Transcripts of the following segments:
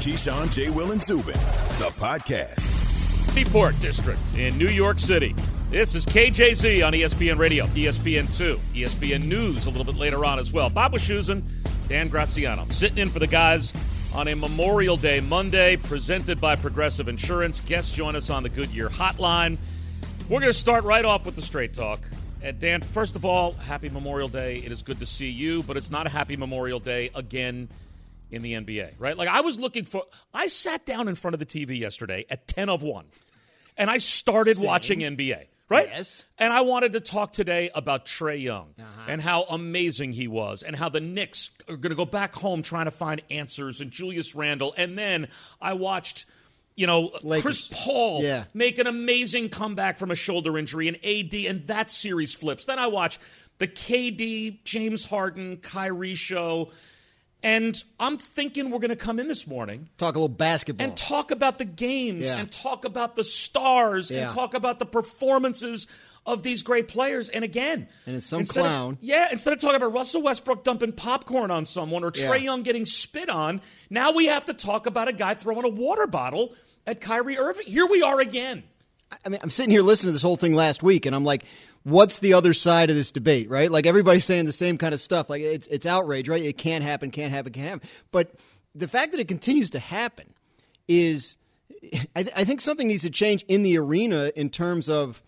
Keyshawn, J. Will, and Zubin, the podcast. Seaport District in New York City. This is KJZ on ESPN Radio, ESPN 2, ESPN News a little bit later on as well. Bob Wischusen, Dan Graziano. Sitting in for the guys on a Memorial Day Monday presented by Progressive Insurance. Guests join us on the Goodyear Hotline. We're going to start right off with the straight talk. And Dan, first of all, happy Memorial Day. It is good to see you, but it's not a happy Memorial Day again in the NBA, right? Like I was looking for I sat down in front of the TV yesterday at 10 of 1 and I started Same. watching NBA, right? Yes. And I wanted to talk today about Trae Young Uh-huh. and how amazing he was and how the Knicks are going to go back home trying to find answers and Julius Randle and then I watched you know, Lakers. Chris Paul Yeah. make an amazing comeback from a shoulder injury and AD, and that series flips. Then I watch the KD, James Harden, Kyrie show, and I'm thinking we're going to come in this morning Talk a little basketball. and talk about the games Yeah. and talk about the stars Yeah. and talk about the performances of these great players. And again, And it's some instead of- clown. yeah, instead of talking about Russell Westbrook dumping popcorn on someone or Trae Yeah. Young getting spit on, now we have to talk about a guy throwing a water bottle at Kyrie Irving. Here we are again. I mean, I'm sitting here listening to this whole thing last week, and I'm like, what's the other side of this debate, right? Like everybody's saying the same kind of stuff. Like it's it's outrage, right? It can't happen, can't happen, can't happen. But the fact that it continues to happen is, I, th- I think something needs to change in the arena in terms of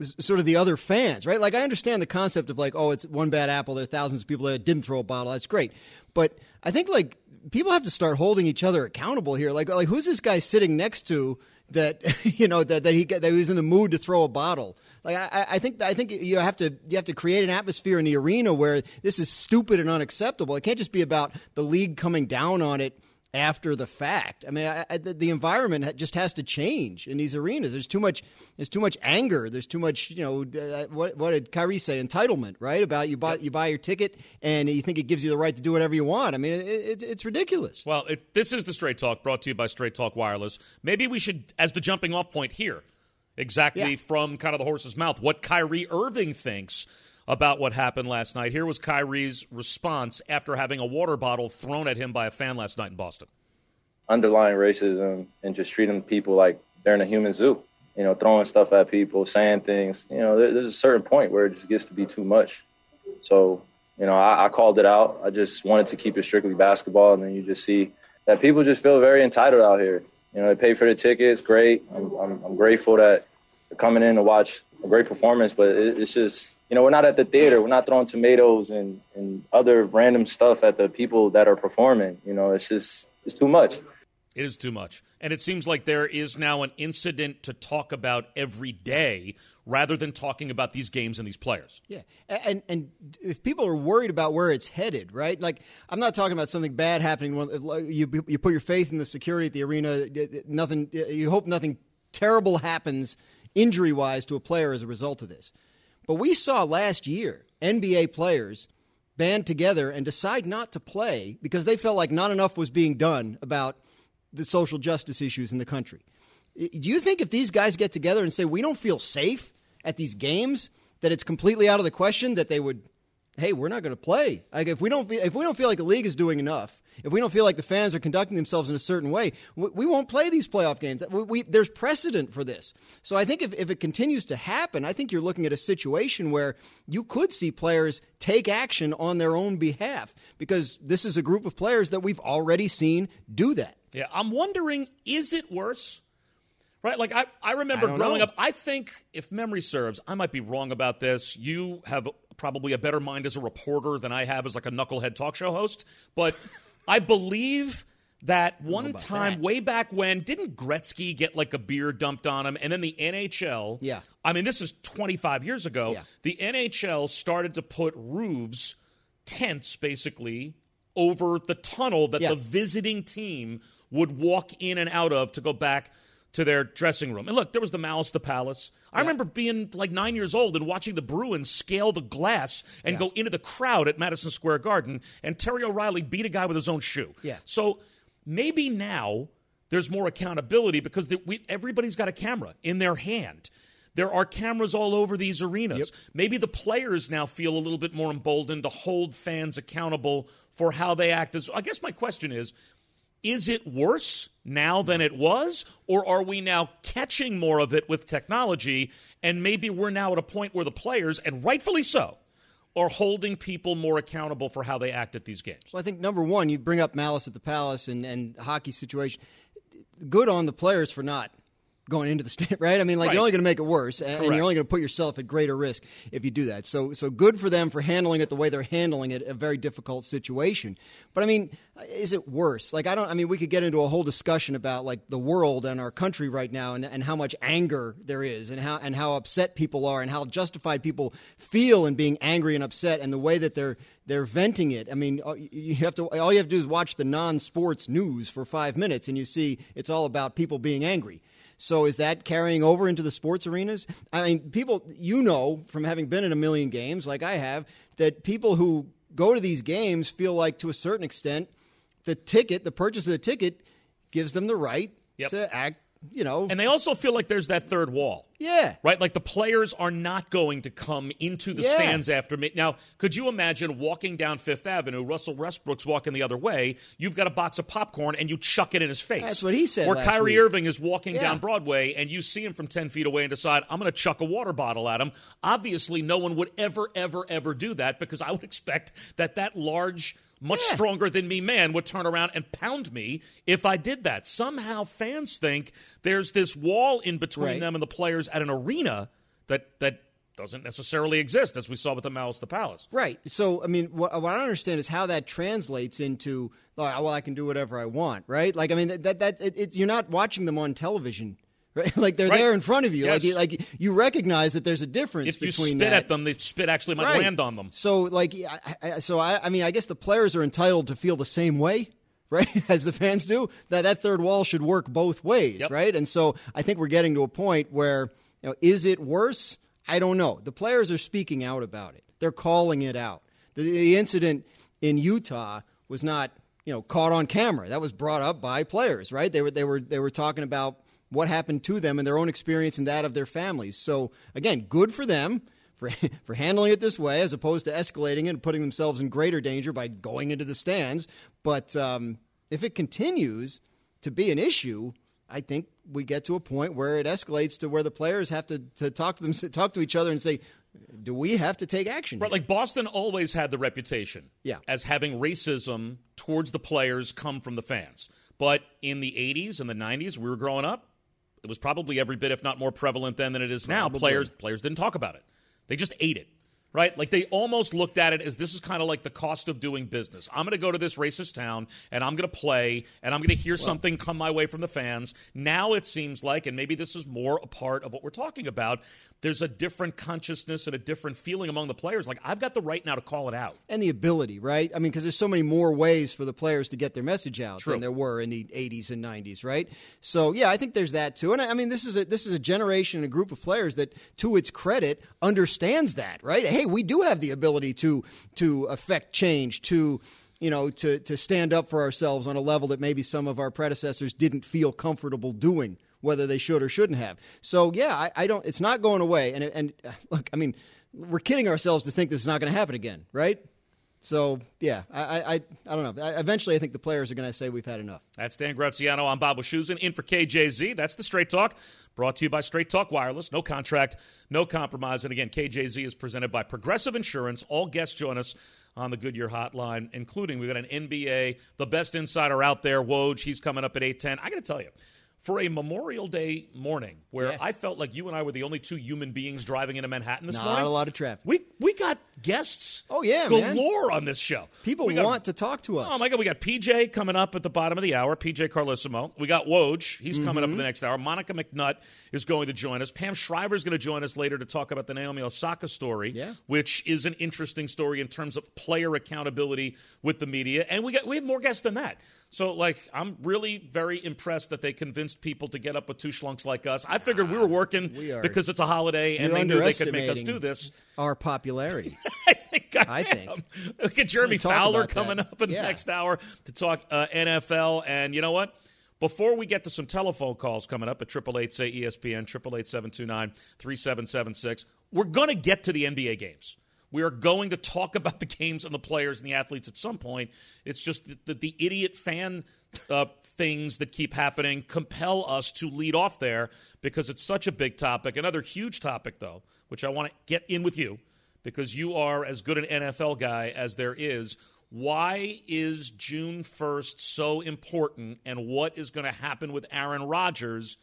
sort of the other fans, right? Like I understand the concept of like, oh, it's one bad apple. There are thousands of people that didn't throw a bottle. That's great, but I think like people have to start holding each other accountable here. Like, like who's this guy sitting next to that you know that that he that he was in the mood to throw a bottle? Like I, I think I think you have to you have to create an atmosphere in the arena where this is stupid and unacceptable. It can't just be about the league coming down on it after the fact. I mean, I, I, the the environment just has to change in these arenas. There's too much. There's too much anger. There's too much. You know, uh, what what did Kyrie say? Entitlement, right? About you buy you buy your ticket and you think it gives you the right to do whatever you want. I mean, it, it, it's ridiculous. Well, it, this is the Straight Talk brought to you by Straight Talk Wireless. Maybe we should, as the jumping off point here, exactly Yeah. from kind of the horse's mouth, what Kyrie Irving thinks about what happened last night. Here was Kyrie's response after having a water bottle thrown at him by a fan last night in Boston. underlying racism and just treating people like they're in a human zoo. You know, throwing stuff at people, saying things. You know, there, there's a certain point where it just gets to be too much. So, you know, I, I called it out. I just wanted to keep it strictly basketball, and then you just see that people just feel very entitled out here. You know, they pay for the tickets, great. I'm, I'm, I'm grateful that they're coming in to watch a great performance, but it, it's just, you know, we're not at the theater. We're not throwing tomatoes and, and other random stuff at the people that are performing. You know, it's just, it's too much. It is too much. And it seems like there is now an incident to talk about every day rather than talking about these games and these players. Yeah, and and if people are worried about where it's headed, right? Like I'm not talking about something bad happening. when- You you put your faith in the security at the arena. Nothing. You hope nothing terrible happens injury wise to a player as a result of this. But we saw last year NBA players band together and decide not to play because they felt like not enough was being done about the social justice issues in the country. Do you think if these guys get together and say we don't feel safe at these games, that it's completely out of the question that they would, hey, we're not going to play. Like if we don't, fe- if we don't feel like the league is doing enough, if we don't feel like the fans are conducting themselves in a certain way, we, we won't play these playoff games. We, we, there's precedent for this. So I think if, if it continues to happen, I think you're looking at a situation where you could see players take action on their own behalf because this is a group of players that we've already seen do that. Yeah, I'm wondering, is it worse? Right? Like I, I remember I growing know. up, I think if memory serves, I might be wrong about this. You have probably a better mind as a reporter than I have as like a knucklehead talk show host, but I believe that one time that. way back when didn't Gretzky get like a beer dumped on him and then the NHL Yeah. I mean this is 25 years ago Yeah. the NHL started to put roofs tents basically over the tunnel that Yeah. the visiting team would walk in and out of to go back to their dressing room. And look, there was the Malice the Palace. I remember being like nine years old and watching the Bruins scale the glass and go into the crowd at Madison Square Garden, and Terry O'Reilly beat a guy with his own shoe. Yeah. So maybe now there's more accountability because the, we, everybody's got a camera in their hand. There are cameras all over these arenas. Maybe the players now feel a little bit more emboldened to hold fans accountable for how they act. As I guess my question is, is it worse now than it was? Or are we now catching more of it with technology? And maybe we're now at a point where the players, and rightfully so, are holding people more accountable for how they act at these games. Well, I think number one, you bring up malice at the palace and, and hockey situation. Good on the players for not going into the state, right? I mean, like right. you're only going to make it worse, and, and you're only going to put yourself at greater risk if you do that. So, so good for them for handling it the way they're handling it, a very difficult situation. But I mean, uh, is it worse? Like, I don't. I mean, we could get into a whole discussion about like the world and our country right now, and, and how much anger there is, and how and how upset people are, and how justified people feel in being angry and upset, and the way that they're they're venting it. I mean, uh, you have to all you have to do is watch the non-sports news for five minutes, and you see it's all about people being angry. So is that carrying over into the sports arenas? I mean, people, you know, from having been in a million games like I have, that people who go to these games feel like to a certain extent the ticket, the purchase of the ticket, gives them the right yep. to act you know. And they also feel like there's that third wall. Yeah. Right? Like the players are not going to come into the yeah. stands after me. Now, could you imagine walking down Fifth Avenue, Russell Westbrook's walking the other way, you've got a box of popcorn and you chuck it in his face? That's what he said. Or Kyrie week. Irving is walking yeah. down Broadway and you see him from 10 feet away and decide, I'm going to chuck a water bottle at him. Obviously, no one would ever, ever, ever do that because I would expect that that large – much yeah. stronger than me man would turn around and pound me if I did that. Somehow fans think there's this wall in between right. them and the players at an arena that that doesn't necessarily exist, as we saw with the Malice the Palace. Right. So, I mean, what, what, I don't understand is how that translates into, oh, well, I can do whatever I want, right? Like, I mean, that, that, that it, you're not watching them on television Right? Like they're right. there in front of you. Yes. Like, you, like you recognize that there's a difference. If you between spit that. at them, the spit actually might right. land on them. So, like, I, I, so I, I mean, I guess the players are entitled to feel the same way, right, as the fans do. That that third wall should work both ways, yep. right? And so I think we're getting to a point where, you know, is it worse? I don't know. The players are speaking out about it. They're calling it out. The, the incident in Utah was not, you know, caught on camera. That was brought up by players, right? They were they were they were talking about what happened to them and their own experience and that of their families. So, again, good for them for, for handling it this way as opposed to escalating it and putting themselves in greater danger by going into the stands. But um, if it continues to be an issue, I think we get to a point where it escalates to where the players have to, to talk to them, talk to each other, and say, "Do we have to take action?" Right, here? like Boston always had the reputation, yeah. as having racism towards the players come from the fans. But in the '80s and the '90s, we were growing up it was probably every bit, if not more prevalent then than it is now. Players players didn't talk about it. They just ate it right? Like they almost looked at it as this is kind of like the cost of doing business. I'm going to go to this racist town and I'm going to play and I'm going to hear well, something come my way from the fans. Now it seems like, and maybe this is more a part of what we're talking about, there's a different consciousness and a different feeling among the players. Like, I've got the right now to call it out. And the ability, right? I mean, because there's so many more ways for the players to get their message out True. than there were in the 80s and 90s, right? So, yeah, I think there's that too. And I, I mean, this is a this is a generation, and a group of players that, to its credit, understands that, right? Hey, we do have the ability to to affect change, to you know, to, to stand up for ourselves on a level that maybe some of our predecessors didn't feel comfortable doing whether they should or shouldn't have. So yeah, I, I don't. It's not going away. And and uh, look, I mean, we're kidding ourselves to think this is not going to happen again, right? So yeah, I I, I don't know. I, eventually, I think the players are going to say we've had enough. That's Dan Graziano. I'm Bob Wischusen in for KJZ. That's the Straight Talk, brought to you by Straight Talk Wireless. No contract, no compromise. And again, KJZ is presented by Progressive Insurance. All guests join us on the Goodyear Hotline, including we've got an NBA, the best insider out there, Woj. He's coming up at eight ten. I got to tell you for a Memorial Day morning where yeah. I felt like you and I were the only two human beings driving into Manhattan this Not morning. Not a lot of traffic. We we got guests. Oh yeah, galore man. on this show. People got, want to talk to us. Oh my god, we got PJ coming up at the bottom of the hour. PJ Carlesimo. We got Woj. He's coming mm-hmm. up in the next hour. Monica McNutt is going to join us. Pam Shriver is going to join us later to talk about the Naomi Osaka story, yeah. which is an interesting story in terms of player accountability with the media. And we got we have more guests than that. So, like, I'm really very impressed that they convinced people to get up with two schlunks like us. I figured we were working we are, because it's a holiday and they knew they could make us do this. Our popularity. I think I, I think. Look at Jeremy Fowler coming that. up in yeah. the next hour to talk uh, NFL. And you know what? Before we get to some telephone calls coming up at 888 say ESPN, 888 729 3776, we're going to get to the NBA games. We are going to talk about the games and the players and the athletes at some point. It's just that the, the, idiot fan uh, things that keep happening compel us to lead off there because it's such a big topic. Another huge topic, though, which I want to get in with you because you are as good an NFL guy as there is. Why is June 1st so important, and what is going to happen with Aaron Rodgers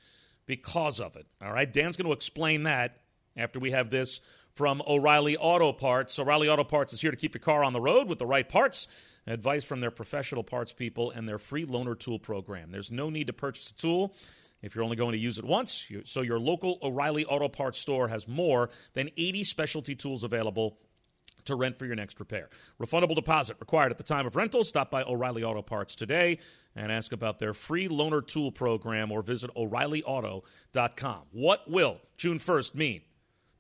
because of it? All right, Dan's going to explain that after we have this from O'Reilly Auto Parts. O'Reilly Auto Parts is here to keep your car on the road with the right parts. Advice from their professional parts people and their free loaner tool program. There's no need to purchase a tool if you're only going to use it once. So your local O'Reilly Auto Parts store has more than 80 specialty tools available to rent for your next repair. Refundable deposit required at the time of rental. Stop by O'Reilly Auto Parts today and ask about their free loaner tool program or visit o'reillyauto.com. What will June 1st mean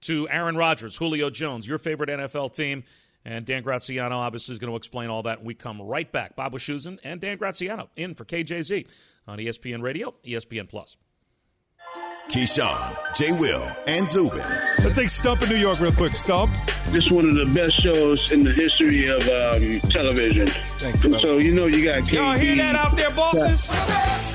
to Aaron Rodgers, Julio Jones, your favorite NFL team? And Dan Graziano obviously is going to explain all that. And we come right back. Bob Wischusen and Dan Graziano in for KJZ on ESPN Radio, ESPN Plus. Keyshawn, J. Will, and Zubin. Let's take Stump in New York real quick. Stump. This is one of the best shows in the history of um, television. Thank you, so you know you got KD. Y'all hear that out there, bosses?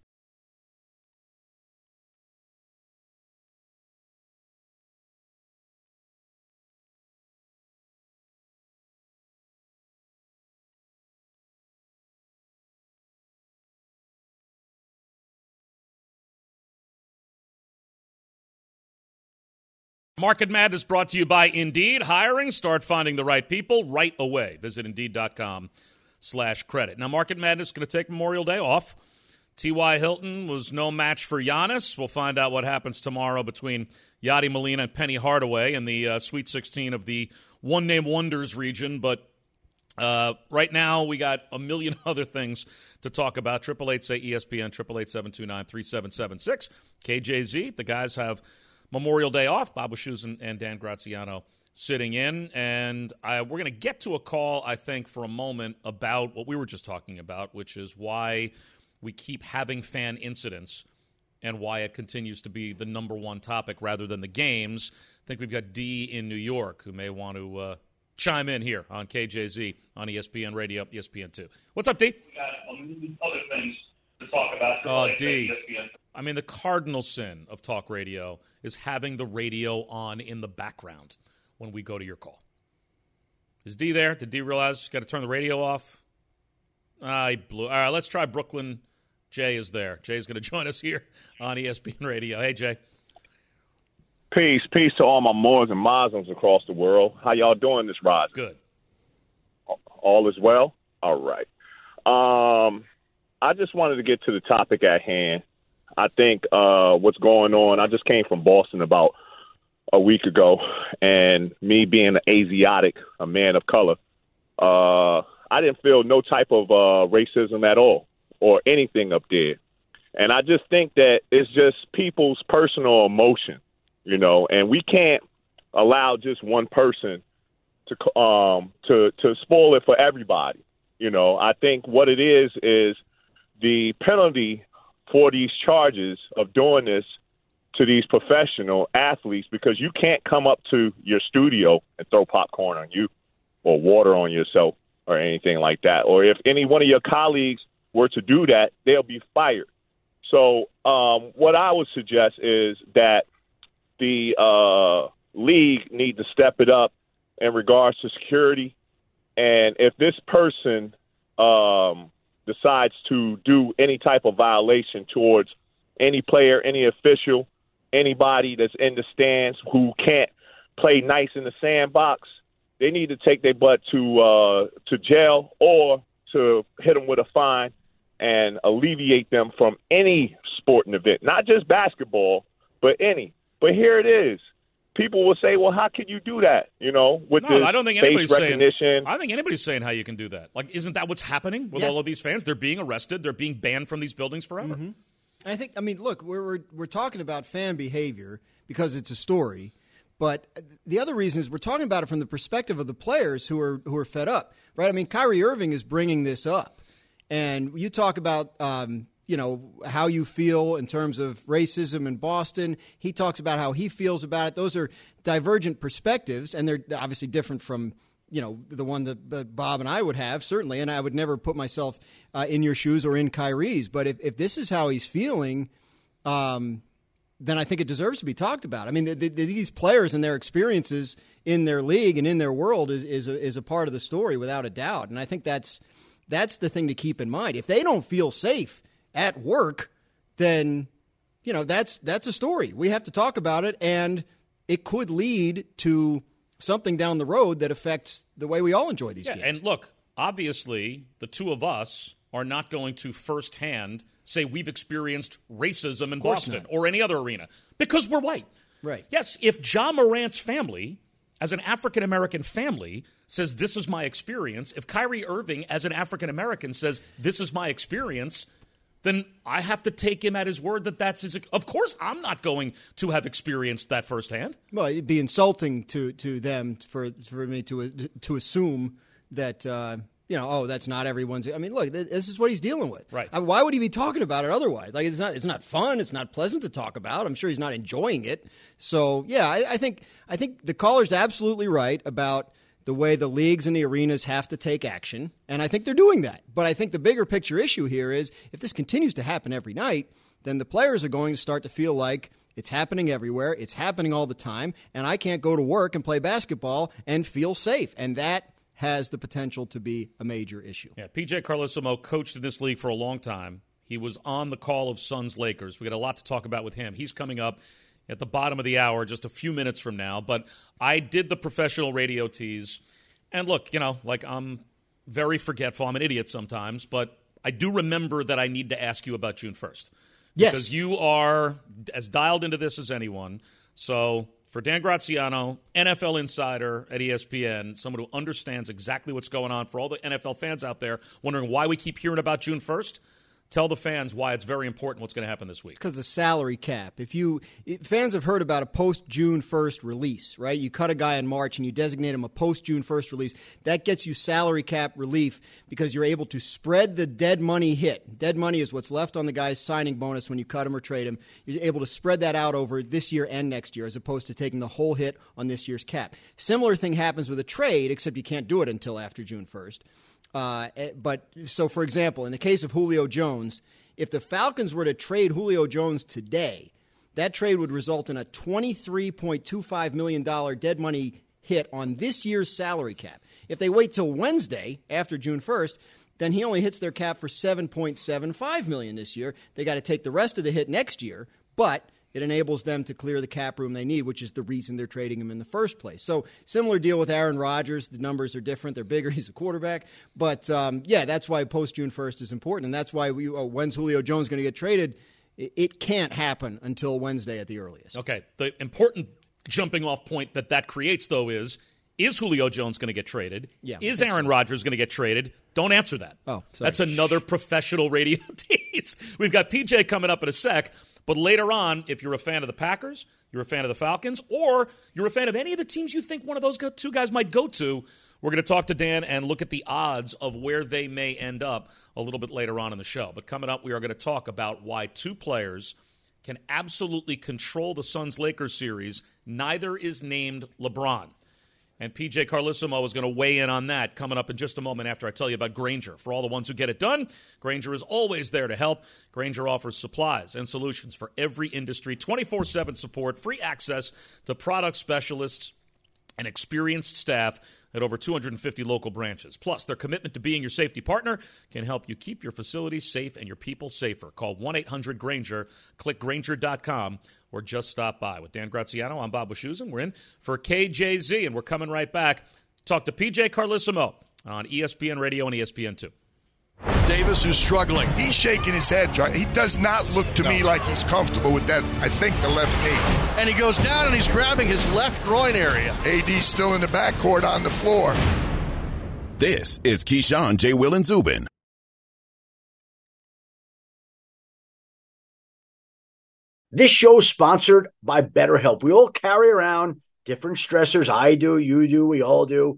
Market Madness brought to you by Indeed. Hiring, start finding the right people right away. Visit Indeed.com slash credit. Now, Market Madness is going to take Memorial Day off. T.Y. Hilton was no match for Giannis. We'll find out what happens tomorrow between Yadi Molina and Penny Hardaway in the uh, Sweet 16 of the One Name Wonders region. But uh, right now, we got a million other things to talk about. Triple eight say ESPN, triple eight seven two nine three seven seven six. KJZ. The guys have Memorial Day off. Bob Wischusen and Dan Graziano sitting in. And I, we're going to get to a call, I think, for a moment about what we were just talking about, which is why we keep having fan incidents and why it continues to be the number one topic rather than the games. I think we've got D in New York who may want to uh, chime in here on KJZ on ESPN Radio, ESPN2. What's up, D? We got other things to talk about. Oh, D. I mean, the cardinal sin of talk radio is having the radio on in the background when we go to your call. Is D there? Did D realize you got to turn the radio off? I blew. All right, let's try Brooklyn. Jay is there. Jay's going to join us here on ESPN Radio. Hey, Jay. Peace, peace to all my Moors and Muslims across the world. How y'all doing this ride? Good. All is well. All right. Um, I just wanted to get to the topic at hand. I think uh, what's going on. I just came from Boston about a week ago, and me being an Asiatic, a man of color, uh, I didn't feel no type of uh, racism at all or anything up there. And I just think that it's just people's personal emotion, you know, and we can't allow just one person to um to to spoil it for everybody. You know, I think what it is is the penalty for these charges of doing this to these professional athletes because you can't come up to your studio and throw popcorn on you or water on yourself or anything like that. Or if any one of your colleagues were to do that, they'll be fired. So, um, what I would suggest is that the uh, league need to step it up in regards to security. And if this person um, decides to do any type of violation towards any player, any official, anybody that's in the stands who can't play nice in the sandbox, they need to take their butt to uh, to jail or to hit them with a fine and alleviate them from any sporting event, not just basketball, but any. But here it is. People will say, "Well, how can you do that?" You know, with no, the I don't think face anybody's saying. recognition. I don't think anybody's saying how you can do that. Like, isn't that what's happening with Yeah. all of these fans? They're being arrested. They're being banned from these buildings forever. I think. I mean, look, we're, we're we're talking about fan behavior because it's a story, but the other reason is we're talking about it from the perspective of the players who are who are fed up, right? I mean, Kyrie Irving is bringing this up, and you talk about. Um, you know how you feel in terms of racism in Boston. He talks about how he feels about it. Those are divergent perspectives, and they're obviously different from you know the one that, Bob and I would have certainly, and I would never put myself uh, in your shoes or in Kyrie's. But if, if this is how he's feeling, um, then I think it deserves to be talked about. I mean, the, the, these players and their experiences in their league and in their world is is a, is a part of the story without a doubt, and I think that's that's the thing to keep in mind. If they don't feel safe at work, then you know that's that's a story. We have to talk about it, and it could lead to something down the road that affects the way we all enjoy these Yeah, games. and look, obviously, the two of us are not going to firsthand say we've experienced racism in Boston not. or any other arena because we're white. Right. Yes, if Ja Morant's family, as an African American family, says this is my experience, if Kyrie Irving, as an African American, says this is my experience, then I have to take him at his word that that's his. Of course, I'm not going to have experienced that firsthand. Well, it'd be insulting to, to them for for me to to assume that uh, you know, oh, that's not everyone's. I mean, look, this is what he's dealing with. Right. I mean, why would he be talking about it otherwise? Like, it's not it's not fun. It's not pleasant to talk about. I'm sure he's not enjoying it. So, yeah, I, I think I think the caller's absolutely right about the way the leagues and the arenas have to take action, and I think they're doing that. But I think the bigger picture issue here is if this continues to happen every night, then the players are going to start to feel like it's happening everywhere, it's happening all the time, and I can't go to work and play basketball and feel safe, and that has the potential to be a major issue. Yeah, PJ Carlesimo coached in this league for a long time. He was on the call of Suns Lakers. We got a lot to talk about with him. He's coming up at the bottom of the hour, just a few minutes from now. But I did the professional radio tease. And look, you know, like I'm very forgetful. I'm an idiot sometimes, but I do remember that I need to ask you about June 1st. Yes. Because you are as dialed into this as anyone. So for Dan Graziano, NFL insider at ESPN, someone who understands exactly what's going on, for all the NFL fans out there wondering why we keep hearing about June 1st, tell the fans why it's very important what's going to happen this week. because the salary cap. If you it, fans have heard about a post June first release, right? You cut a guy in March and you designate him a post June first release. That gets you salary cap relief because you're able to spread the dead money hit. Dead money is what's left on the guy's signing bonus when you cut him or trade him. You're able to spread that out over this year and next year, as opposed to taking the whole hit on this year's cap. Similar thing happens with a trade, except you can't do it until after June first. Uh, eh, but so, for example, in the case of Julio Jones, if the Falcons were to trade Julio Jones today, that trade would result in a $23.25 million dead money hit on this year's salary cap. If they wait till Wednesday after June 1st, then he only hits their cap for 7.75 million this year. They got to take the rest of the hit next year, but it enables them to clear the cap room they need, which is the reason they're trading him in the first place. So, similar deal with Aaron Rodgers. The numbers are different; they're bigger. He's a quarterback, but um, yeah, that's why post June first is important, and that's why we. Oh, when's Julio Jones going to get traded? It, it can't happen until Wednesday at the earliest. Okay. The important jumping off point that that creates, though, is Is Julio Jones going to get traded? Yeah, Is Aaron Rodgers going to get traded? Don't answer that. Oh, sorry. That's another professional radio tease. We've got PJ coming up in a sec. But later on, if you're a fan of the Packers, you're a fan of the Falcons, or you're a fan of any of the teams you think one of those two guys might go to, we're going to talk to Dan and look at the odds of where they may end up a little bit later on in the show. But coming up, we are going to talk about why two players can absolutely control the Suns Lakers series. Neither is named LeBron. And PJ Carlesimo is going to weigh in on that coming up in just a moment after I tell you about Grainger. For all the ones who get it done, Grainger is always there to help. Grainger offers supplies and solutions for every industry, 24 7 support, free access to product specialists, and experienced staff at over 250 local branches. Plus, their commitment to being your safety partner can help you keep your facilities safe and your people safer. Call 1 800 Grainger, click Grainger.com, or just stop by. With Dan Graziano, I'm Bob Wischusen. We're in for KJZ, and we're coming right back. Talk to PJ Carlesimo on ESPN Radio and ESPN2. Davis, who's struggling, he's shaking his head. John. He does not look to me like he's comfortable with that. I think the left knee. And he goes down and he's grabbing his left groin area. AD's still in the backcourt on the floor. This is Keyshawn, J. Will, and Zubin. This show is sponsored by BetterHelp. We all carry around different stressors. I do, you do, we all do,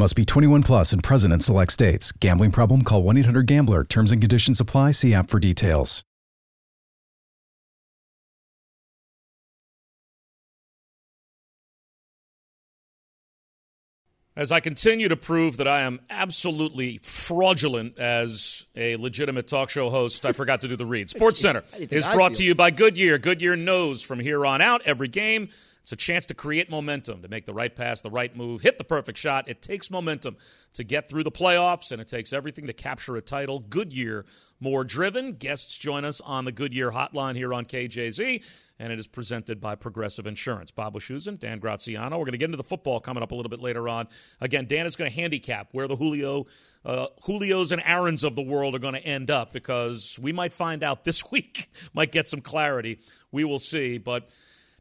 Must be 21 plus and present in select states. Gambling problem? Call 1 800 Gambler. Terms and conditions apply. See app for details. As I continue to prove that I am absolutely fraudulent as a legitimate talk show host, I forgot to do the read. Sports Center How do you think is brought to you by Goodyear. Goodyear knows from here on out, every game, it's a chance to create momentum, to make the right pass, the right move, hit the perfect shot. It takes momentum to get through the playoffs, and it takes everything to capture a title. Goodyear, more driven. Guests join us on the Goodyear hotline here on KJZ, and it is presented by Progressive Insurance. Bob Wischusen, Dan Graziano. We're going to get into the football coming up a little bit later on. Again, Dan is going to handicap where the Julio, uh, Julios and Aarons of the world are going to end up because we might find out this week, might get some clarity. We will see, but.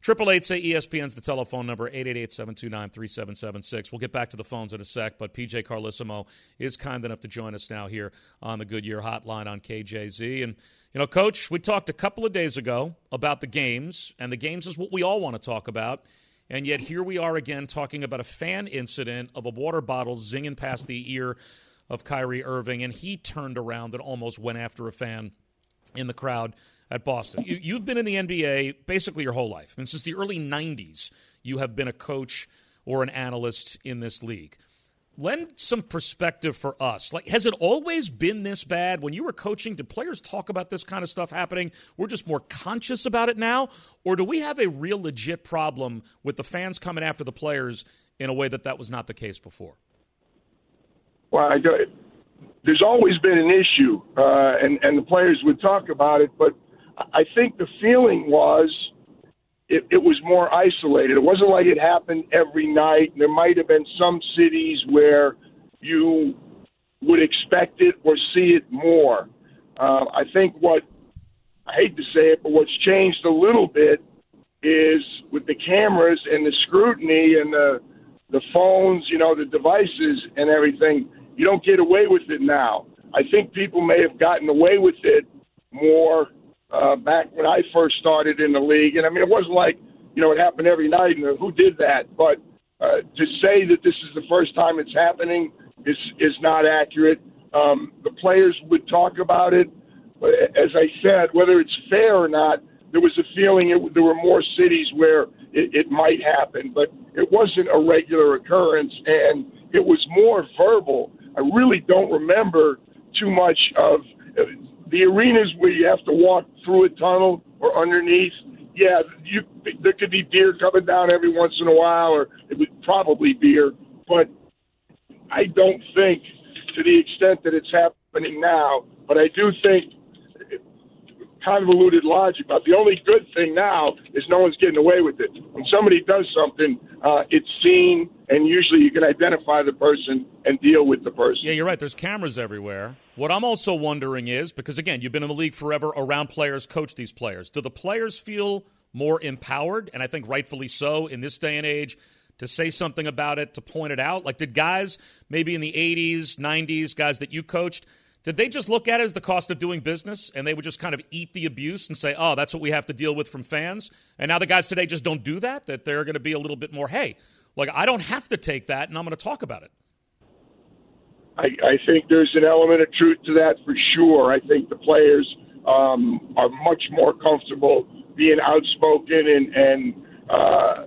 Triple eight say ESPN's the telephone number, 888-729-3776. We'll get back to the phones in a sec, but PJ Carlesimo is kind enough to join us now here on the Goodyear Hotline on KJZ. And, you know, Coach, we talked a couple of days ago about the games, and the games is what we all want to talk about. And yet here we are again talking about a fan incident of a water bottle zinging past the ear of Kyrie Irving, and he turned around and almost went after a fan in the crowd at Boston. You, you've been in the NBA basically your whole life. And since the early 90s, you have been a coach or an analyst in this league. Lend some perspective for us. Like, has it always been this bad? When you were coaching, did players talk about this kind of stuff happening? We're just more conscious about it now? Or do we have a real legit problem with the fans coming after the players in a way that that was not the case before? Well, I there's always been an issue, uh, and and the players would talk about it, but I think the feeling was it, it was more isolated. It wasn't like it happened every night. There might have been some cities where you would expect it or see it more. Uh, I think what I hate to say it, but what's changed a little bit is with the cameras and the scrutiny and the the phones, you know, the devices and everything. You don't get away with it now. I think people may have gotten away with it more uh, back when I first started in the league. And I mean, it wasn't like you know it happened every night. And who did that? But uh, to say that this is the first time it's happening is is not accurate. Um, the players would talk about it, but as I said, whether it's fair or not, there was a feeling it, there were more cities where it, it might happen, but it wasn't a regular occurrence, and it was more verbal. I really don't remember too much of the arenas where you have to walk through a tunnel or underneath. Yeah, you, there could be beer coming down every once in a while, or it would probably beer, but I don't think to the extent that it's happening now. But I do think convoluted logic about the only good thing now is no one's getting away with it. When somebody does something, uh, it's seen, and usually you can identify the person and deal with the person. Yeah, you're right. There's cameras everywhere. What I'm also wondering is because, again, you've been in the league forever, around players, coach these players. Do the players feel more empowered? And I think rightfully so in this day and age to say something about it, to point it out? Like, did guys maybe in the 80s, 90s, guys that you coached, did they just look at it as the cost of doing business and they would just kind of eat the abuse and say, oh, that's what we have to deal with from fans? And now the guys today just don't do that, that they're going to be a little bit more, hey, like, I don't have to take that and I'm going to talk about it. I, I think there's an element of truth to that for sure. I think the players um, are much more comfortable being outspoken and, and uh,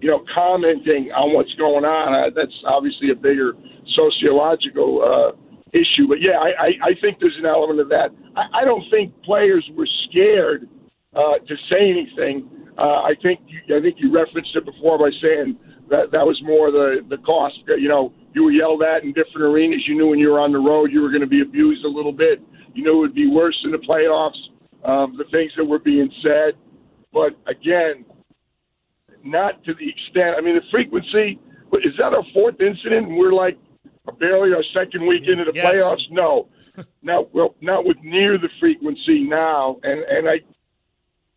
you know, commenting on what's going on. Uh, that's obviously a bigger sociological uh, issue. But yeah, I, I, I think there's an element of that. I, I don't think players were scared uh, to say anything. Uh, I think you, I think you referenced it before by saying that that was more the the cost. You know, you were yelled at in different arenas. You knew when you were on the road you were going to be abused a little bit. You knew it would be worse in the playoffs. Um, the things that were being said, but again, not to the extent. I mean, the frequency. Is that our fourth incident? And we're like barely our second week into the Yes. playoffs. No, not well, not with near the frequency now. And and I,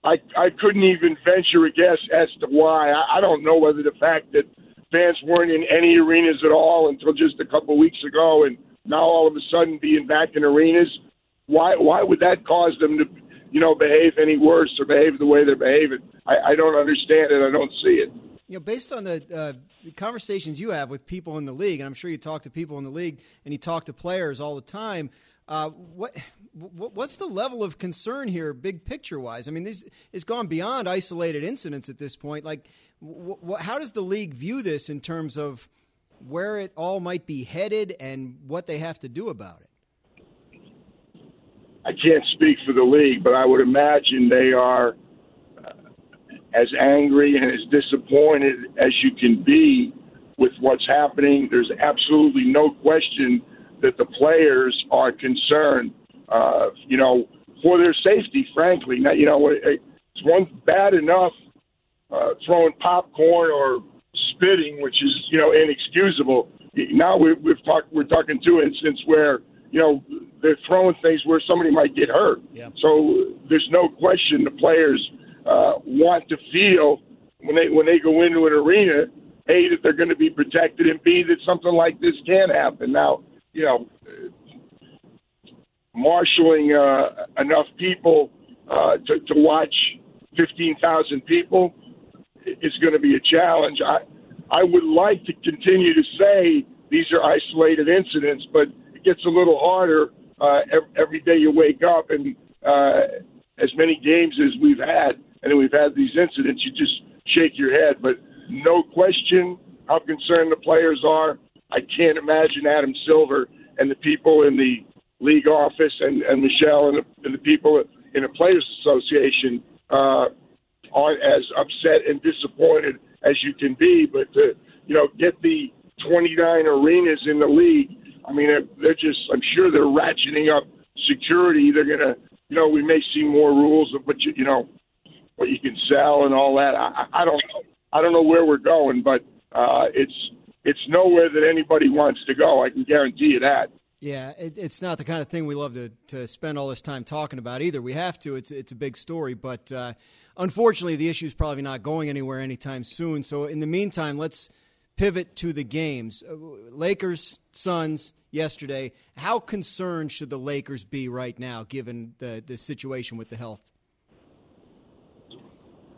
I I couldn't even venture a guess as to why. I, I don't know whether the fact that fans weren't in any arenas at all until just a couple weeks ago, and now all of a sudden being back in arenas. Why why would that cause them to, you know, behave any worse or behave the way they're behaving? I, I don't understand it. I don't see it. You know, based on the, uh, the conversations you have with people in the league, and I'm sure you talk to people in the league and you talk to players all the time. Uh, what, what what's the level of concern here, big picture wise? I mean, this it's gone beyond isolated incidents at this point. Like, wh- wh- how does the league view this in terms of where it all might be headed and what they have to do about it? I can't speak for the league, but I would imagine they are uh, as angry and as disappointed as you can be with what's happening. There's absolutely no question that the players are concerned, uh, you know, for their safety, frankly. Now, you know, it's one bad enough uh, throwing popcorn or spitting, which is, you know, inexcusable. Now we, we've talked, we're talking two instances where, you know, they're throwing things where somebody might get hurt. Yeah. So there's no question the players uh, want to feel when they when they go into an arena, a that they're going to be protected, and b that something like this can happen. Now, you know, marshaling uh, enough people uh, to, to watch 15,000 people is going to be a challenge. I I would like to continue to say these are isolated incidents, but it gets a little harder uh, every, every day you wake up, and uh, as many games as we've had, and we've had these incidents, you just shake your head. But no question how concerned the players are. I can't imagine Adam Silver and the people in the league office and, and Michele and the, and the people in the Players Association uh, aren't as upset and disappointed as you can be. But to you know get the 29 arenas in the league, I mean, they're, just. I'm sure they're ratcheting up security. They're gonna, you know, we may see more rules of what you, you know, what you can sell and all that. I, I don't know. I don't know where we're going, but uh, it's it's nowhere that anybody wants to go. I can guarantee you that. Yeah, it, it's not the kind of thing we love to, to spend all this time talking about either. We have to. It's it's a big story, but uh, unfortunately, the issue is probably not going anywhere anytime soon. So, in the meantime, let's pivot to the games. Uh, Lakers, Suns yesterday. How concerned should the Lakers be right now, given the the situation with the health?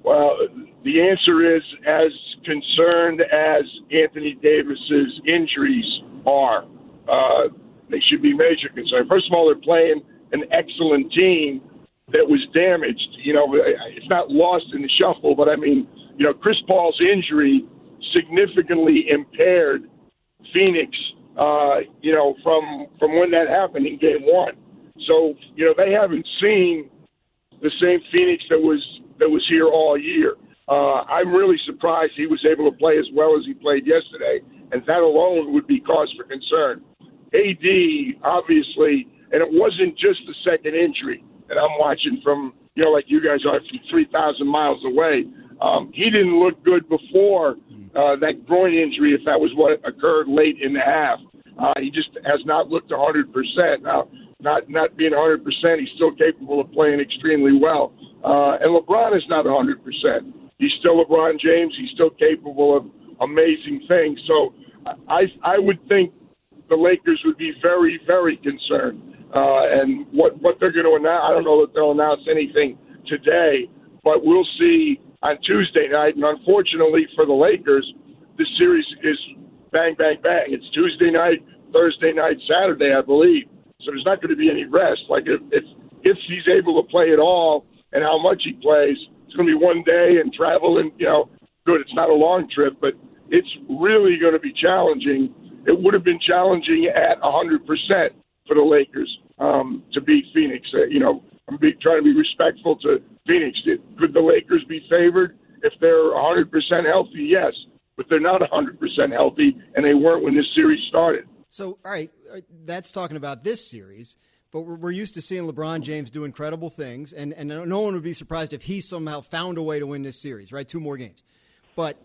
Well, the answer is as concerned as Anthony Davis's injuries are. Uh, they should be major concern. First of all, they're playing an excellent team that was damaged. You know, it's not lost in the shuffle, but I mean, you know, Chris Paul's injury significantly impaired Phoenix. Uh, you know, from from when that happened in Game One. So you know, they haven't seen the same Phoenix that was that was here all year. Uh, I'm really surprised he was able to play as well as he played yesterday, and that alone would be cause for concern. AD, obviously, and it wasn't just the second injury that I'm watching from, you know, like you guys are from 3,000 miles away. Um, he didn't look good before uh, that groin injury, if that was what occurred late in the half. Uh, he just has not looked 100%. Now, not not being 100%, he's still capable of playing extremely well. Uh, and LeBron is not 100%. He's still LeBron James. He's still capable of amazing things. So I I would think the Lakers would be very, very concerned. Uh, and what what they're going to announce, I don't know that they'll announce anything today, but we'll see on Tuesday night. And unfortunately for the Lakers, this series is bang, bang, bang. It's Tuesday night, Thursday night, Saturday, I believe. So there's not going to be any rest. Like if if, if he's able to play at all and how much he plays, it's going to be one day and travel and you know, good. It's not a long trip, but it's really going to be challenging it would have been challenging at 100% for the Lakers um, to beat Phoenix. Uh, you know, I'm be, trying to be respectful to Phoenix. Could the Lakers be favored if they're 100% healthy? Yes, but they're not 100% healthy, and they weren't when this series started. So, all right, that's talking about this series. But we're, used to seeing LeBron James do incredible things, and, and no one would be surprised if he somehow found a way to win this series, right? Two more games. But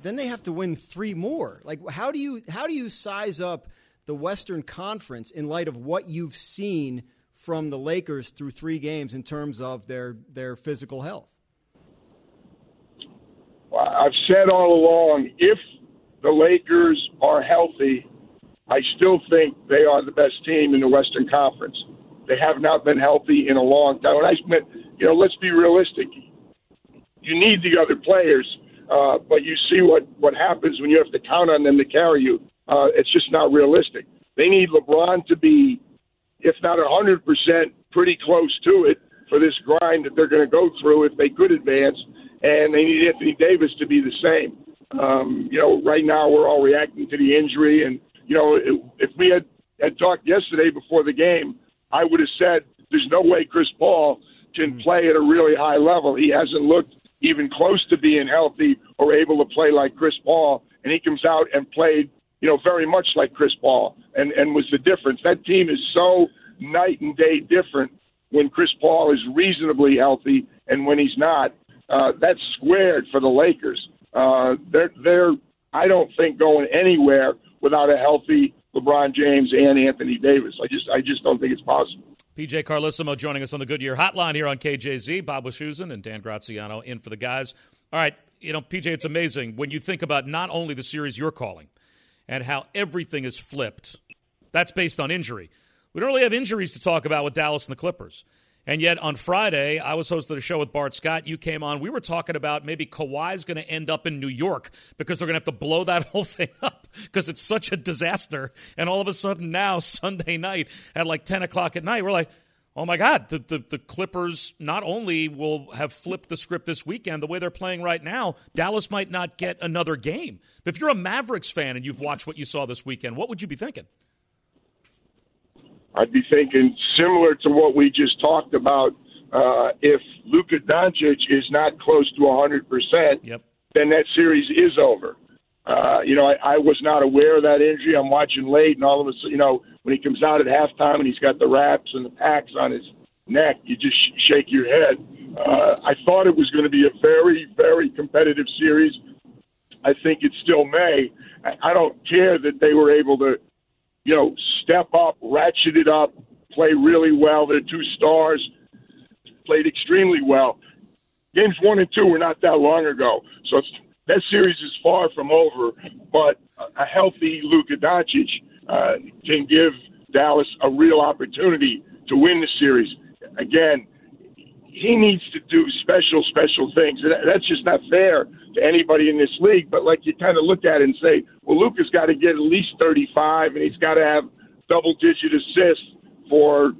then they have to win three more. Like how do you how do you size up the Western Conference in light of what you've seen from the Lakers through three games in terms of their their physical health? Well, I've said all along, if the Lakers are healthy, I still think they are the best team in the Western Conference. They have not been healthy in a long time. And I you know, let's be realistic. You need the other players uh, but you see what, what happens when you have to count on them to carry you. Uh, it's just not realistic. They need LeBron to be, if not 100%, pretty close to it for this grind that they're going to go through if they could advance. And they need Anthony Davis to be the same. Um, you know, right now we're all reacting to the injury. And, you know, if we had, had talked yesterday before the game, I would have said there's no way Chris Paul can play at a really high level. He hasn't looked even close to being healthy or able to play like Chris Paul, and he comes out and played, you know, very much like Chris Paul, and and was the difference. That team is so night and day different when Chris Paul is reasonably healthy and when he's not. Uh, that's squared for the Lakers. Uh, they're they're I don't think going anywhere without a healthy LeBron James and Anthony Davis. I just I just don't think it's possible. PJ Carlesimo joining us on the Goodyear Hotline here on KJZ. Bob Wischusen and Dan Graziano in for the guys. All right, you know, PJ, it's amazing when you think about not only the series you're calling and how everything is flipped. That's based on injury. We don't really have injuries to talk about with Dallas and the Clippers. And yet on Friday, I was hosting a show with Bart Scott. You came on. We were talking about maybe Kawhi's going to end up in New York because they're going to have to blow that whole thing up because it's such a disaster. And all of a sudden now, Sunday night at like 10 o'clock at night, we're like, oh my God, the, the, the, Clippers not only will have flipped the script this weekend, the way they're playing right now, Dallas might not get another game. But if you're a Mavericks fan and you've watched what you saw this weekend, what would you be thinking? I'd be thinking similar to what we just talked about. Uh, if Luka Doncic is not close to 100%, yep. then that series is over. Uh, you know, I, I was not aware of that injury. I'm watching late, and all of a sudden, you know, when he comes out at halftime and he's got the wraps and the packs on his neck, you just sh- shake your head. Uh, I thought it was going to be a very, very competitive series. I think it still may. I, I don't care that they were able to, you know, step up, ratchet it up, play really well. Their two stars played extremely well. Games one and two were not that long ago, so that series is far from over. But a healthy Luka Doncic uh, can give Dallas a real opportunity to win the series. Again, he needs to do special, special things. And that's just not fair to anybody in this league. But like you kind of look at it and say, well, Luka's got to get at least 35, and he's got to have double-digit assists for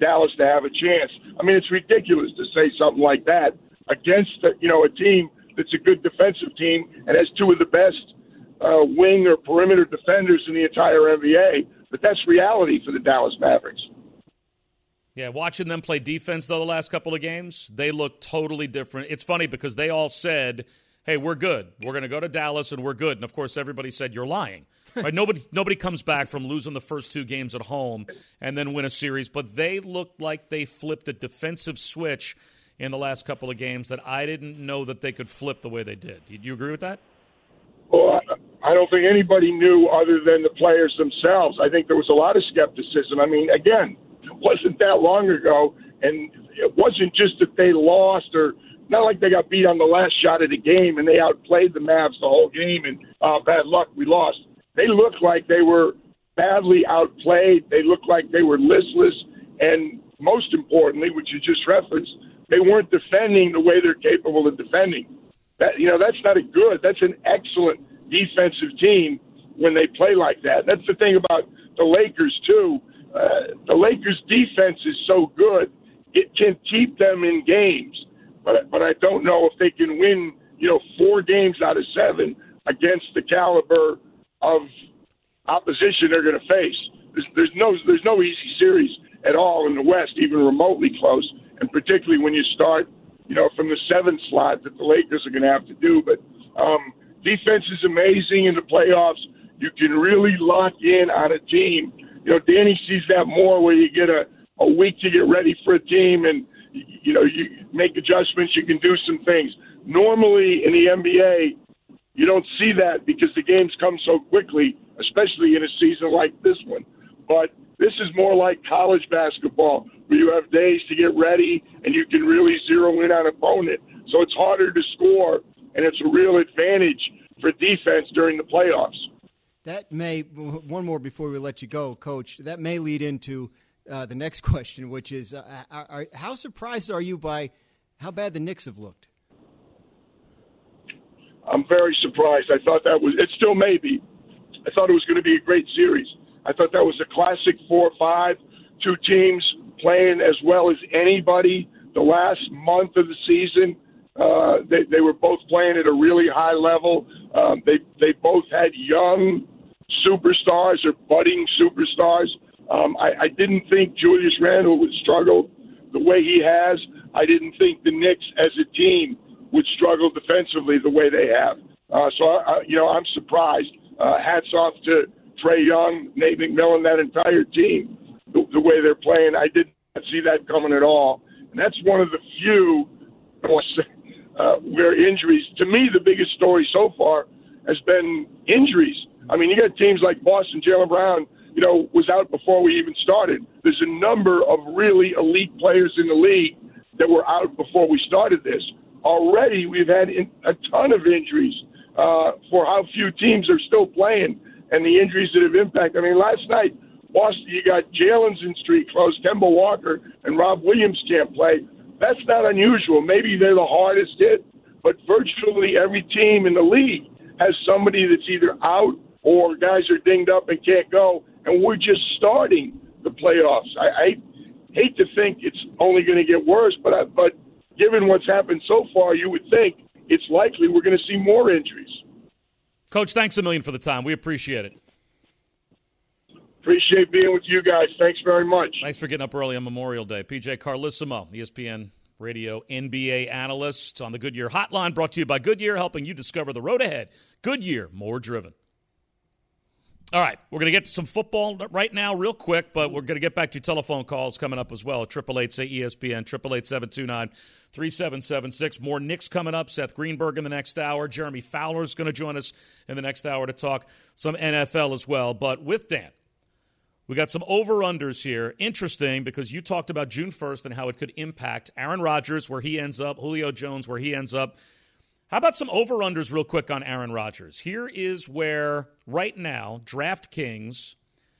Dallas to have a chance. I mean, it's ridiculous to say something like that against you know a team that's a good defensive team and has two of the best uh, wing or perimeter defenders in the entire NBA. But that's reality for the Dallas Mavericks. Yeah, watching them play defense though the last couple of games, they look totally different. It's funny because they all said, "Hey, we're good. We're going to go to Dallas and we're good." And of course, everybody said, "You're lying." Right? nobody nobody comes back from losing the first two games at home and then win a series, but they looked like they flipped a defensive switch in the last couple of games that I didn't know that they could flip the way they did. Do you agree with that? Well, I don't think anybody knew other than the players themselves. I think there was a lot of skepticism. I mean, again, it wasn't that long ago, and it wasn't just that they lost or not like they got beat on the last shot of the game and they outplayed the Mavs the whole game and uh, bad luck we lost. They looked like they were badly outplayed. They looked like they were listless, and most importantly, which you just referenced, they weren't defending the way they're capable of defending. That you know, that's not a good. That's an excellent defensive team when they play like that. That's the thing about the Lakers too. Uh, the Lakers' defense is so good, it can keep them in games. But but I don't know if they can win. You know, four games out of seven against the caliber of opposition they're going to face. There's, there's no there's no easy series at all in the West, even remotely close, and particularly when you start, you know, from the seventh slot that the Lakers are going to have to do. But um, defense is amazing in the playoffs. You can really lock in on a team. You know, Danny sees that more where you get a, a week to get ready for a team and, you know, you make adjustments, you can do some things. Normally in the NBA, you don't see that because the games come so quickly, especially in a season like this one. But this is more like college basketball, where you have days to get ready and you can really zero in on opponent. So it's harder to score, and it's a real advantage for defense during the playoffs. That may one more before we let you go, Coach. That may lead into uh, the next question, which is, uh, are, are, how surprised are you by how bad the Knicks have looked? I'm very surprised. I thought that was it. Still may be. I thought it was going to be a great series. I thought that was a classic four-five, two teams playing as well as anybody. The last month of the season, uh, they they were both playing at a really high level. Um, they they both had young superstars or budding superstars. Um, I, I didn't think Julius Randle would struggle the way he has. I didn't think the Knicks as a team would struggle defensively the way they have. Uh, so, I, you know, I'm surprised. Uh, hats off to Trae Young, Nate McMillan, that entire team, the, the way they're playing. I did not see that coming at all. And that's one of the few uh, where injuries, to me, the biggest story so far has been injuries. I mean, you got teams like Boston, Jaylen Brown, you know, was out before we even started. There's a number of really elite players in the league that were out before we started this already we've had in, a ton of injuries uh, for how few teams are still playing and the injuries that have impacted. I mean, last night, Boston, you got Jaylen's in street close, Kemba Walker, and Rob Williams can't play. That's not unusual. Maybe they're the hardest hit, but virtually every team in the league has somebody that's either out or guys are dinged up and can't go, and we're just starting the playoffs. I, I hate to think it's only going to get worse, but I, but given what's happened so far, you would think it's likely we're going to see more injuries. Coach, thanks a million for the time. We appreciate it. Appreciate being with you guys. Thanks very much. Thanks for getting up early on Memorial Day. PJ Carlesimo, ESPN Radio NBA analyst on the Goodyear Hotline, brought to you by Goodyear, helping you discover the road ahead. Goodyear, more driven. All right, we're going to get to some football right now, real quick, but we're going to get back to telephone calls coming up as well. Triple eight say ESPN, triple eight seven two nine three seven seven six. More Knicks coming up. Seth Greenberg in the next hour. Jeremy Fowler is going to join us in the next hour to talk some NFL as well. But with Dan, we got some over unders here. Interesting because you talked about June first and how it could impact Aaron Rodgers where he ends up, Julio Jones where he ends up. How about some over unders real quick on Aaron Rodgers? Here is where right now DraftKings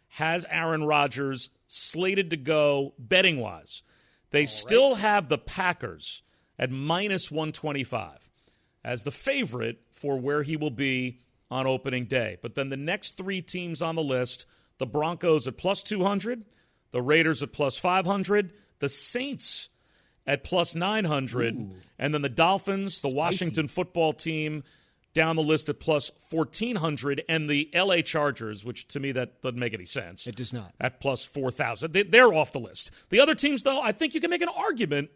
has Aaron Rodgers slated to go betting wise. They still have the Packers at minus 125 as the favorite for where he will be on opening day. But then the next three teams on the list the Broncos at plus 200, the Raiders at plus 500, the Saints at plus 900, Ooh. and then the Dolphins, Spicy. the Washington football team down the list at plus 1400 and the LA Chargers which to me that doesn't make any sense. It does not. At plus 4000. They, they're off the list. The other teams though, I think you can make an argument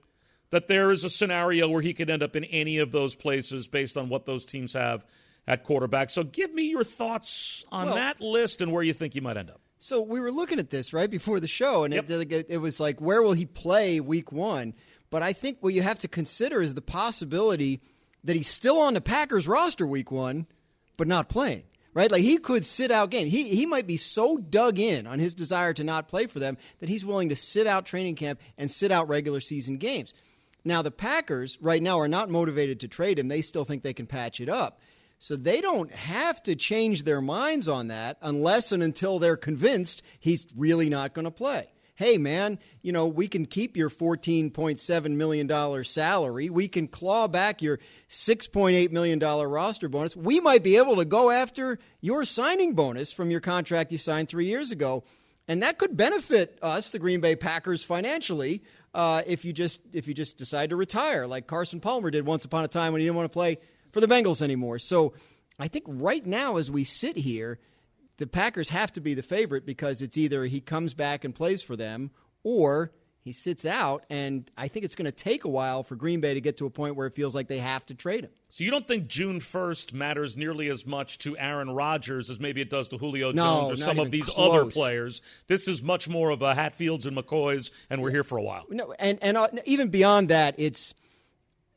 that there is a scenario where he could end up in any of those places based on what those teams have at quarterback. So give me your thoughts on well, that list and where you think he might end up. So we were looking at this right before the show, and yep. it, it was like, where will he play week one? But I think what you have to consider is the possibility that he's still on the Packers roster week one, but not playing. Right? Like he could sit out game. He he might be so dug in on his desire to not play for them that he's willing to sit out training camp and sit out regular season games. Now the Packers right now are not motivated to trade him. They still think they can patch it up. So they don't have to change their minds on that unless and until they're convinced he's really not going to play hey, man, you know, we can keep your $14.7 million salary. We can claw back your $6.8 million roster bonus. We might be able to go after your signing bonus from your contract you signed three years ago. And that could benefit us, the Green Bay Packers, financially. Uh, if you just if you just decide to retire, like Carson Palmer did once upon a time when he didn't want to play for the Bengals anymore. So I think right now, as we sit here, the Packers have to be the favorite because it's either he comes back and plays for them or he sits out. And I think it's going to take a while for Green Bay to get to a point where it feels like they have to trade him. So you don't think June 1st matters nearly as much to Aaron Rodgers as maybe it does to Julio no, Jones or some of these close. other players? This is much more of a Hatfields and McCoys, and we're here for a while. No, and, and uh, even beyond that, it's –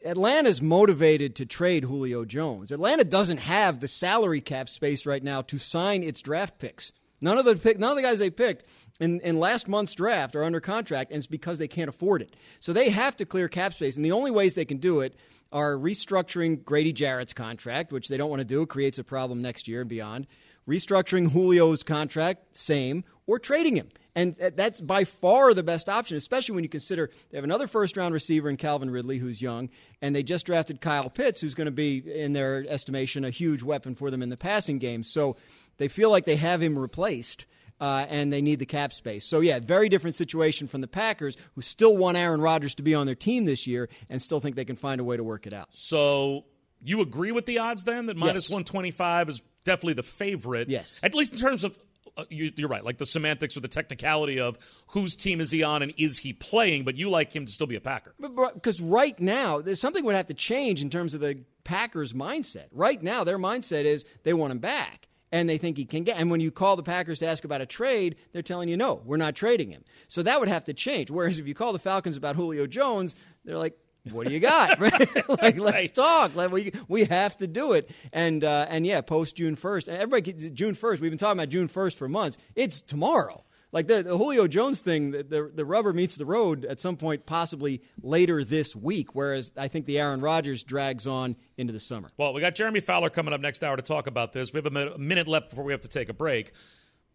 Atlanta's motivated to trade Julio Jones. Atlanta doesn't have the salary cap space right now to sign its draft picks. None of the pick, none of the guys they picked in, in last month's draft are under contract, and it's because they can't afford it. So they have to clear cap space, and the only ways they can do it are restructuring Grady Jarrett's contract, which they don't want to do. It creates a problem next year and beyond. Restructuring Julio's contract, same, or trading him. And that's by far the best option, especially when you consider they have another first round receiver in Calvin Ridley, who's young, and they just drafted Kyle Pitts, who's going to be, in their estimation, a huge weapon for them in the passing game. So they feel like they have him replaced. Uh, and they need the cap space. So, yeah, very different situation from the Packers, who still want Aaron Rodgers to be on their team this year and still think they can find a way to work it out. So, you agree with the odds then that minus yes. 125 is definitely the favorite? Yes. At least in terms of uh, you, are right, like the semantics or the technicality of whose team is he on and is he playing, but you like him to still be a Packer. Because right now, something would have to change in terms of the Packers' mindset. Right now, their mindset is they want him back and they think he can get. And when you call the Packers to ask about a trade, they're telling you, no, we're not trading him. So that would have to change. Whereas if you call the Falcons about Julio Jones, they're like, what do you got? right? like, let's right. talk. Like, we we have to do it. And uh, and yeah, post June first. Everybody, June first. We've been talking about June first for months. It's tomorrow. Like the, the Julio Jones thing, the, the, the rubber meets the road at some point, possibly later this week. Whereas I think the Aaron Rodgers drags on into the summer. Well, we got Jeremy Fowler coming up next hour to talk about this. We have a minute, a minute left before we have to take a break.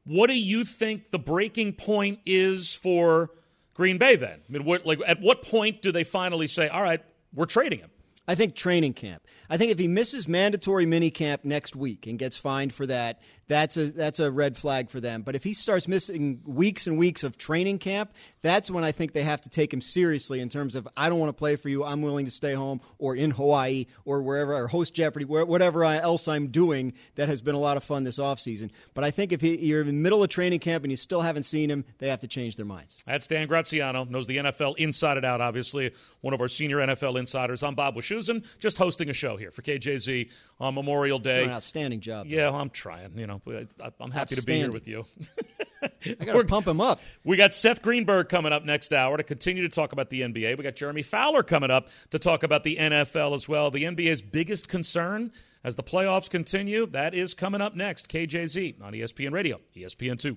What do you think the breaking point is for? Green Bay then? I mean, what, like at what point do they finally say, "All right, we're trading him"? I think training camp. I think if he misses mandatory mini camp next week and gets fined for that, that's a that's a red flag for them. But if he starts missing weeks and weeks of training camp, that's when I think they have to take him seriously in terms of I don't want to play for you. I'm willing to stay home or in Hawaii or wherever or host Jeopardy, whatever else I'm doing. That has been a lot of fun this offseason. But I think if he, you're in the middle of training camp and you still haven't seen him, they have to change their minds. That's Dan Graziano, knows the NFL inside and out. Obviously, one of our senior NFL insiders. I'm Bob Wischusen, just hosting a show here for KJZ on Memorial Day. Outstanding job. Yeah, well, I'm trying. You know, I'm happy to be here with you. I got to pump him up. We got Seth Greenberg coming up next hour to continue to talk about the NBA. We got Jeremy Fowler coming up to talk about the NFL as well. The NBA's biggest concern as the playoffs continue, that is coming up next. KJZ on ESPN Radio, ESPN2.